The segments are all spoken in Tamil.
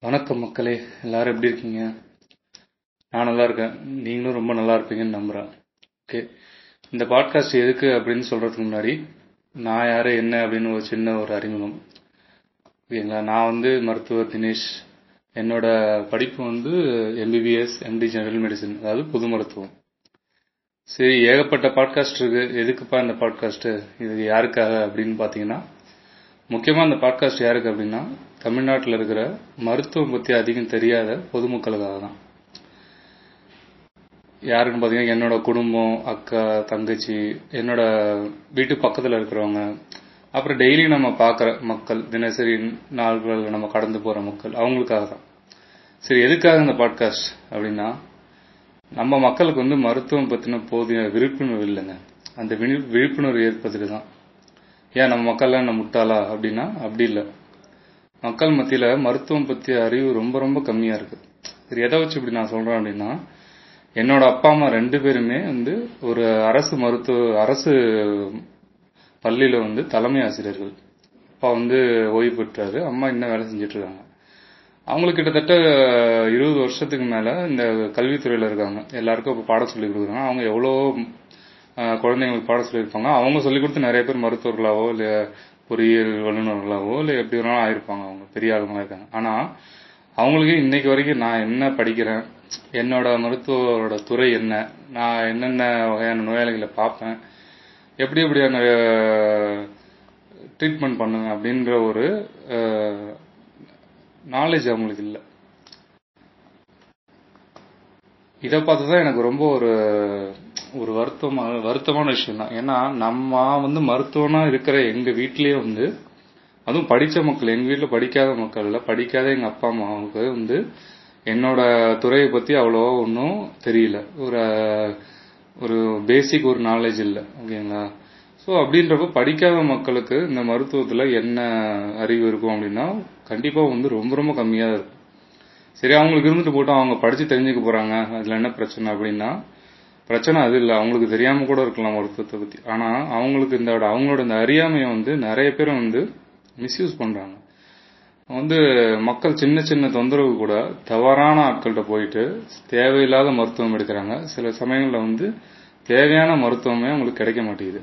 வணக்கம் மக்களே எல்லாரும் எப்படி இருக்கீங்க? நான் நல்லா இருக்கேன். நீங்களும் ரொம்ப நல்லா இருப்பீங்கன்னு நம்புகிறேன் ஓகே இந்த பாட்காஸ்ட் எதுக்கு அப்படின்னு சொல்கிறதுக்கு முன்னாடி நான் யார் என்ன அப்படின்னு ஒரு சின்ன ஒரு அறிமுகம். ஓகேங்களா நான் வந்து மருத்துவர் தினேஷ். என்னோட படிப்பு வந்து எம்பிபிஎஸ் எம்டி ஜெனரல் மெடிசன் அதாவது பொது மருத்துவம். சரி ஏகப்பட்ட பாட்காஸ்ட் இருக்கு. எதுக்குப்பா இந்த பாட்காஸ்ட்டு இது யாருக்காக அப்படின்னு பார்த்தீங்கன்னா முக்கியமாக இந்த பாட்காஸ்ட் யாருக்கு அப்படின்னா தமிழ்நாட்டில் இருக்கிற மருத்துவம் பற்றி அதிகம் தெரியாத பொதுமக்களுக்காக தான். யாருன்னு பார்த்தீங்கன்னா என்னோட குடும்பம் அக்கா தங்கச்சி என்னோட வீட்டு பக்கத்தில் இருக்கிறவங்க அப்புறம் டெய்லி நம்ம பார்க்குற மக்கள் தினசரி நாள்கள் நம்ம கடந்து போகிற மக்கள் அவங்களுக்காக தான். சரி எதுக்காக இந்த பாட்காஸ்ட் அப்படின்னா நம்ம மக்களுக்கு வந்து மருத்துவம் பற்றின போதிய விழிப்புணர்வு இல்லைங்க. அந்த விழி விழிப்புணர்வு ஏற்பதுக்கு தான் ஏன் நம்ம மக்கள்லாம் என்ன முட்டாளா? அப்படின்னா அப்படி இல்லை. மக்கள் மத்தியில் மருத்துவம் பற்றிய அறிவு ரொம்ப ரொம்ப கம்மியாக இருக்குது இது எதை வச்சு இப்படி நான் சொல்கிறேன் அப்படின்னா என்னோட அப்பா அம்மா ரெண்டு பேருமே வந்து ஒரு அரசு மருத்துவ அரசு பள்ளியில் வந்து தலைமை ஆசிரியர்கள். அப்பா வந்து ஓய்வு பெற்றாரு அம்மா இன்னும் வேலை செஞ்சுட்டு இருக்காங்க. அவங்களுக்கு கிட்டத்தட்ட இருபது வருஷத்துக்கு மேலே இந்த கல்வித்துறையில் இருக்காங்க. எல்லாருக்கும் இப்போ பாடம் சொல்லி கொடுக்குறாங்க. அவங்க எவ்வளோ குழந்தைங்களுக்கு பாடம் சொல்லியிருப்பாங்க. அவங்க சொல்லிக் கொடுத்து நிறைய பேர் மருத்துவர்களாவோ இல்லை பொறியியல் வல்லுநர்களாவோ இல்லை எப்படி வேணாலும் ஆயிருப்பாங்க அவங்க. பெரிய ஆளுங்களாக இருக்காங்க. ஆனால் அவங்களுக்கு இன்னைக்கு வரைக்கும் நான் என்ன படிக்கிறேன் என்னோட மருத்துவரோட துறை என்ன நான் என்னென்ன வகையான நோயாளிகளை பார்ப்பேன் எப்படி எப்படியான ட்ரீட்மெண்ட் பண்ணுவேன் அப்படின்ற ஒரு நாலேஜ் அவங்களுக்கு இல்லை. இதை பார்த்து தான் எனக்கு ரொம்ப ஒரு ஒரு வருத்தமான வருத்தமான விஷயம் தான் ஏன்னா நம்ம வந்து மருத்துவனா இருக்கிற எங்க வீட்லயே வந்து அதுவும் படித்த மக்கள் எங்க வீட்டில் படிக்காத மக்கள்ல படிக்காத எங்க அப்பா அம்மாவுக்கு வந்து என்னோட துறையை பத்தி அவ்வளோவா ஒன்றும் தெரியல. ஒரு ஒரு பேசிக் ஒரு நாலேஜ் இல்லை ஓகேங்களா ஸோ அப்படின்றப்ப படிக்காத மக்களுக்கு இந்த மருத்துவத்தில் என்ன அறிவு இருக்கும் அப்படின்னா கண்டிப்பாக வந்து ரொம்ப ரொம்ப கம்மியாக இருக்கும். சரி அவங்களுக்கு இருந்துட்டு போட்டோம் அவங்க படித்து தெரிஞ்சுக்க போகிறாங்க அதில் என்ன பிரச்சனை அப்படின்னா பிரச்சனை அது இல்லை. அவங்களுக்கு தெரியாமல் கூட இருக்கலாம் மருத்துவத்தை பற்றி ஆனால் அவங்களுக்கு இந்த அவங்களோட இந்த அறியாமையை வந்து நிறைய பேர் வந்து மிஸ்யூஸ் பண்ணுறாங்க வந்து மக்கள் சின்ன சின்ன தொந்தரவு கூட தவறான ஆட்கள்கிட்ட போயிட்டு தேவையில்லாத மருத்துவம் எடுக்கிறாங்க. சில சமயங்களில் வந்து தேவையான மருத்துவமே அவங்களுக்கு கிடைக்க மாட்டேங்குது.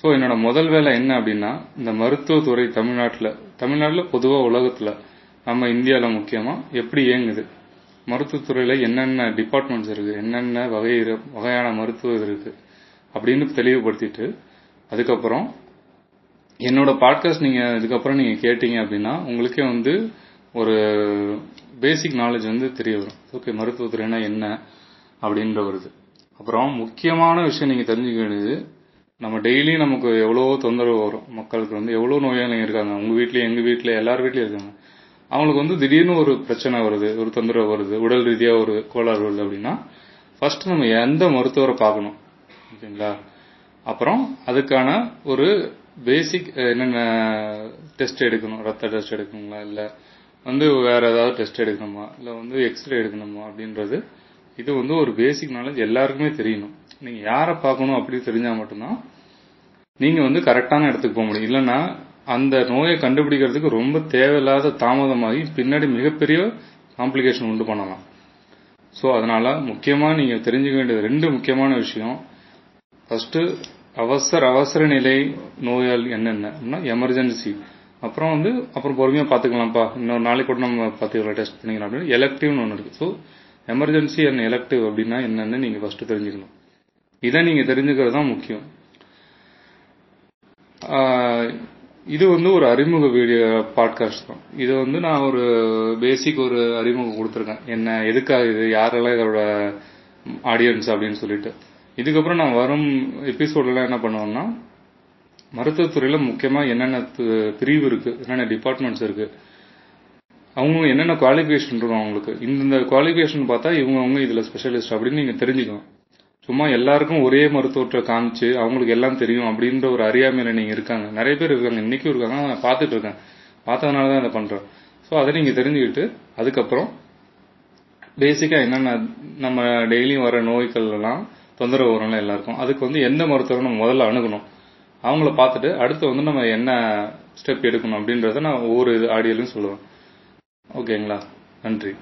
ஸோ என்னோட முதல் வேலை என்ன அப்படின்னா இந்த மருத்துவத்துறை தமிழ்நாட்டில் தமிழ்நாட்டில் பொதுவாக உலகத்தில் நம்ம இந்தியாவில் முக்கியமாக எப்படி இயங்குது? மருத்துவத்துறையில் என்னென்ன டிபார்ட்மெண்ட்ஸ் இருக்குது என்னென்ன வகை வகையான மருத்துவம் இருக்குது அப்படின்னு தெளிவுபடுத்திட்டு அதுக்கப்புறம் என்னோட பாட்காஸ்ட் நீங்கள் இதுக்கப்புறம் நீங்கள் கேட்டீங்க அப்படின்னா உங்களுக்கே வந்து ஒரு பேசிக் நாலேஜ் வந்து தெரிய வரும். ஓகே மருத்துவத்துறைனா என்ன அப்படின்ற வருது அப்புறம் முக்கியமான விஷயம் நீங்கள் தெரிஞ்சுக்க வேண்டியது நம்ம டெய்லி நமக்கு எவ்வளோ தொந்தரவு வரும். மக்களுக்கு வந்து எவ்வளோ நோயாளிங்க இருக்காங்க. உங்கள் வீட்லேயும் எங்கள் வீட்டில் எல்லார் வீட்லேயும் இருக்காங்க. அவங்களுக்கு வந்து திடீர்னு ஒரு பிரச்சனை வருது ஒரு தொந்தரவு வருது உடல் ரீதியாக ஒரு கோளாறு வருது அப்படின்னா ஃபர்ஸ்ட் நம்ம எந்த மருத்துவரை பார்க்கணும்? ஓகேங்களா? அப்புறம் அதுக்கான ஒரு பேசிக் என்னென்ன டெஸ்ட் எடுக்கணும்? ரத்த டெஸ்ட் எடுக்கணுங்களா? இல்லை வந்து வேற ஏதாவது டெஸ்ட் எடுக்கணுமா? இல்லை வந்து எக்ஸ்ரே எடுக்கணுமா? அப்படின்றது இது வந்து ஒரு பேசிக் நாலேஜ் எல்லாருக்குமே தெரியணும். நீங்க யாரை பார்க்கணும் அப்படின்னு தெரிஞ்சா மட்டும்தான் நீங்க வந்து கரெக்டான இடத்துக்கு போக முடியும். இல்லைன்னா அந்த நோயை கண்டுபிடிக்கிறதுக்கு ரொம்ப தேவையில்லாத தாமதமாகி பின்னாடி மிகப்பெரிய காம்ப்ளிகேஷன் உண்டு பண்ணலாம். ஸோ அதனால முக்கியமாக நீங்கள் தெரிஞ்சுக்க வேண்டியது ரெண்டு முக்கியமான விஷயம். ஃபர்ஸ்ட் அவசர அவசர நிலை நோயால் என்னென்ன? எமர்ஜென்சி அப்புறம் வந்து அப்புறம் பொறுமையாக பார்த்துக்கலாம்ப்பா. இன்னொரு நாளைக்கு கூட நம்ம பார்த்துக்கலாம் டெஸ்ட் பண்ணிக்கலாம் அப்படின்னு எலக்டிவ்னு ஒன்று இருக்கு. ஸோ எமர்ஜென்சி அண்ட் எலக்டிவ் அப்படின்னா என்னென்னு நீங்கள் ஃபர்ஸ்ட் தெரிஞ்சுக்கணும். இதை நீங்கள் தெரிஞ்சுக்கிறது தான் முக்கியம். இது வந்து ஒரு அறிமுக வீடியோ பாட்காஸ்ட் தான். இது வந்து நான் ஒரு பேசிக் ஒரு அறிமுகம் கொடுத்துருக்கேன். என்ன எதுக்காக இது யாரெல்லாம் இதோட ஆடியன்ஸ் அப்படின்னு சொல்லிட்டு. இதுக்கப்புறம் நான் வரும் எபிசோடெல்லாம் என்ன பண்ணுவேன்னா மருத்துவத்துறையில் முக்கியமாக என்னென்ன பிரிவு இருக்குது என்னென்ன டிபார்ட்மெண்ட்ஸ் இருக்குது அவங்க என்னென்ன குவாலிஃபிகேஷன் இருக்கும் அவங்களுக்கு. இந்த குவாலிஃபிகேஷன் பார்த்தா இவங்கவுங்க இதில் ஸ்பெஷலிஸ்ட் அப்படின்னு நீங்கள் தெரிஞ்சுக்கணும். சும்மா எல்லாருக்கும் ஒரே மருத்துவத்தை காமிச்சு அவங்களுக்கு எல்லாம் தெரியும் அப்படின்ற ஒரு அறியாமையில நீங்க இருக்காங்க. நிறைய பேர் இருக்காங்க. இன்னைக்கும் இருக்காங்க. நான் பார்த்துட்டு இருக்கேன். பார்த்ததுனால தான் இதை பண்றேன். ஸோ அதை நீங்க தெரிஞ்சுக்கிட்டு அதுக்கப்புறம் பேசிக்கா என்னென்ன நம்ம டெய்லியும் வர நோய்கள் எல்லாம் தொந்தரவு வரும்ல எல்லாருக்கும்? அதுக்கு வந்து எந்த மருத்துவரை நம்ம முதல்ல அணுகணும்? அவங்கள பார்த்துட்டு அடுத்து வந்து நம்ம என்ன ஸ்டெப் எடுக்கணும் அப்படின்றத நான் ஒவ்வொரு ஆடியோலையும் சொல்லுவேன். ஓகேங்களா நன்றி.